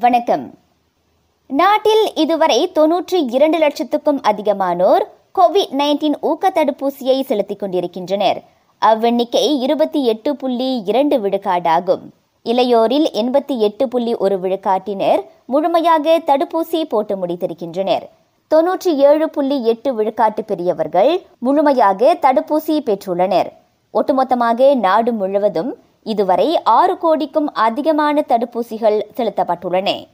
வணக்கம். நாட்டில் இதுவரை தொன்னூற்றி இரண்டு லட்சத்துக்கும் அதிகமானோர் கோவிட் நைன்டீன் ஊக்க தடுப்பூசியை செலுத்திக் கொண்டிருக்கின்றனர். அவ்வெண்ணிக்கை இருபத்தி எட்டு புள்ளி இரண்டு விழுக்காடாகும். இளையோரில் எண்பத்தி எட்டு புள்ளி ஒரு விழுக்காட்டினர் முழுமையாக தடுப்பூசி போட்டு முடித்திருக்கின்றனர். தொன்னூற்றி ஏழு புள்ளி எட்டு விழுக்காட்டு பெரியவர்கள் முழுமையாக தடுப்பூசி பெற்றுள்ளனர். ஒட்டுமொத்தமாக நாடு முழுவதும் இதுவரை ஆறு கோடிக்கும் அதிகமான தடுப்பூசிகள் செலுத்தப்பட்டுள்ளன.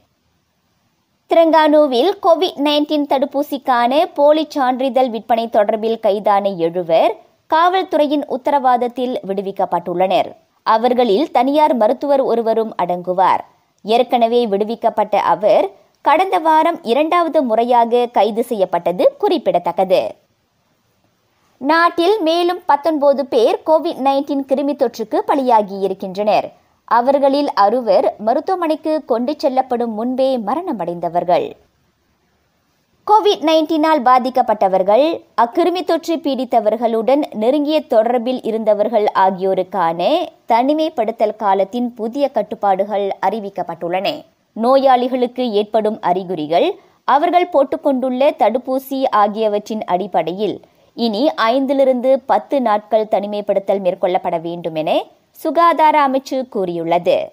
திரங்கானுவில் கோவிட் நைன்டீன் தடுப்பூசிக்கான போலி சான்றிதழ் விற்பனை தொடர்பில் கைதான எழுவர் காவல்துறையின் உத்தரவாதத்தில் விடுவிக்கப்பட்டுள்ளனர். அவர்களில் தனியார் மருத்துவர் ஒருவரும் அடங்குவார். ஏற்கனவே விடுவிக்கப்பட்ட அவர் கடந்த வாரம் இரண்டாவது முறையாக கைது செய்யப்பட்டது குறிப்பிடத்தக்கது. நாட்டில் மேலும் பத்தொன்பது பேர் கோவிட் நைன்டீன் கிருமி தொற்றுக்கு பலியாகியிருக்கின்றனர் அவர்களில் அறுவர் மருத்துவமனைக்கு கொண்டு செல்லப்படும் முன்பே மரணமடைந்தவர்கள். கோவிட் நைன்டீனால் பாதிக்கப்பட்டவர்கள் அக்கிருமி தொற்று பீடித்தவர்களுடன் நெருங்கிய தொடர்பில் இருந்தவர்கள் ஆகியோருக்கான தனிமைப்படுத்தல் காலத்தின் புதிய கட்டுப்பாடுகள் அறிவிக்கப்பட்டுள்ளன. நோயாளிகளுக்கு ஏற்படும் அறிகுறிகள் அவர்கள் போட்டுக்கொண்டுள்ள தடுப்பூசி ஆகியவற்றின் அடிப்படையில் இனி ஐந்திலிருந்து பத்து நாட்கள் தனிமைப்படுத்தல் மேற்கொள்ளப்பட வேண்டும் என சுகாதார அமைச்சு கூறியுள்ளது.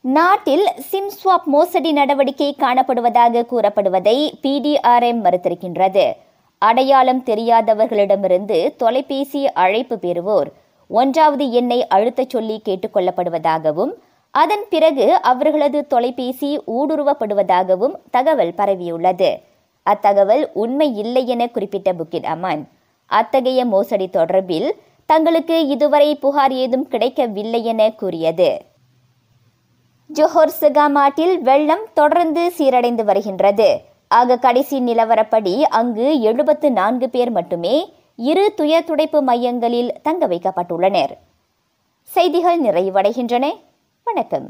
நாட்டில் சிம் ஸ்வாப் மோசடி நடவடிக்கை காணப்படுவதாக கூறப்படுவதை பிடிஆர்எம் மறுத்திருக்கின்றது. அடையாளம் தெரியாதவர்களிடமிருந்து தொலைபேசி அழைப்பு பெறுவோர் ஒன்றாவது எண்ணை அழுத்தச் சொல்லி கேட்டுக்கொள்ளப்படுவதாகவும் அதன் பிறகு அவர்களது தொலைபேசி ஊடுருவப்படுவதாகவும் தகவல் பரவியுள்ளது. அத்தகவல் உண்மை இல்லை என குறிப்பிட்ட புக்கிட் அமான். அத்தகைய மோசடி தொடர்பில் தங்களுக்கு இதுவரை புகார் ஏதும் கிடைக்கவில்லை என கூறியது. ஜோஹர் சகாமாட்டில் வெள்ளம் தொடர்ந்து சீரடைந்து வருகின்றது. ஆக கடைசி நிலவரப்படி அங்கு எழுபத்து நான்கு பேர் மட்டுமே இரு துயர் துடைப்பு மையங்களில் தங்க வைக்கப்பட்டுள்ளனர். செய்திகள் நிறைவடைகின்றன. வணக்கம்.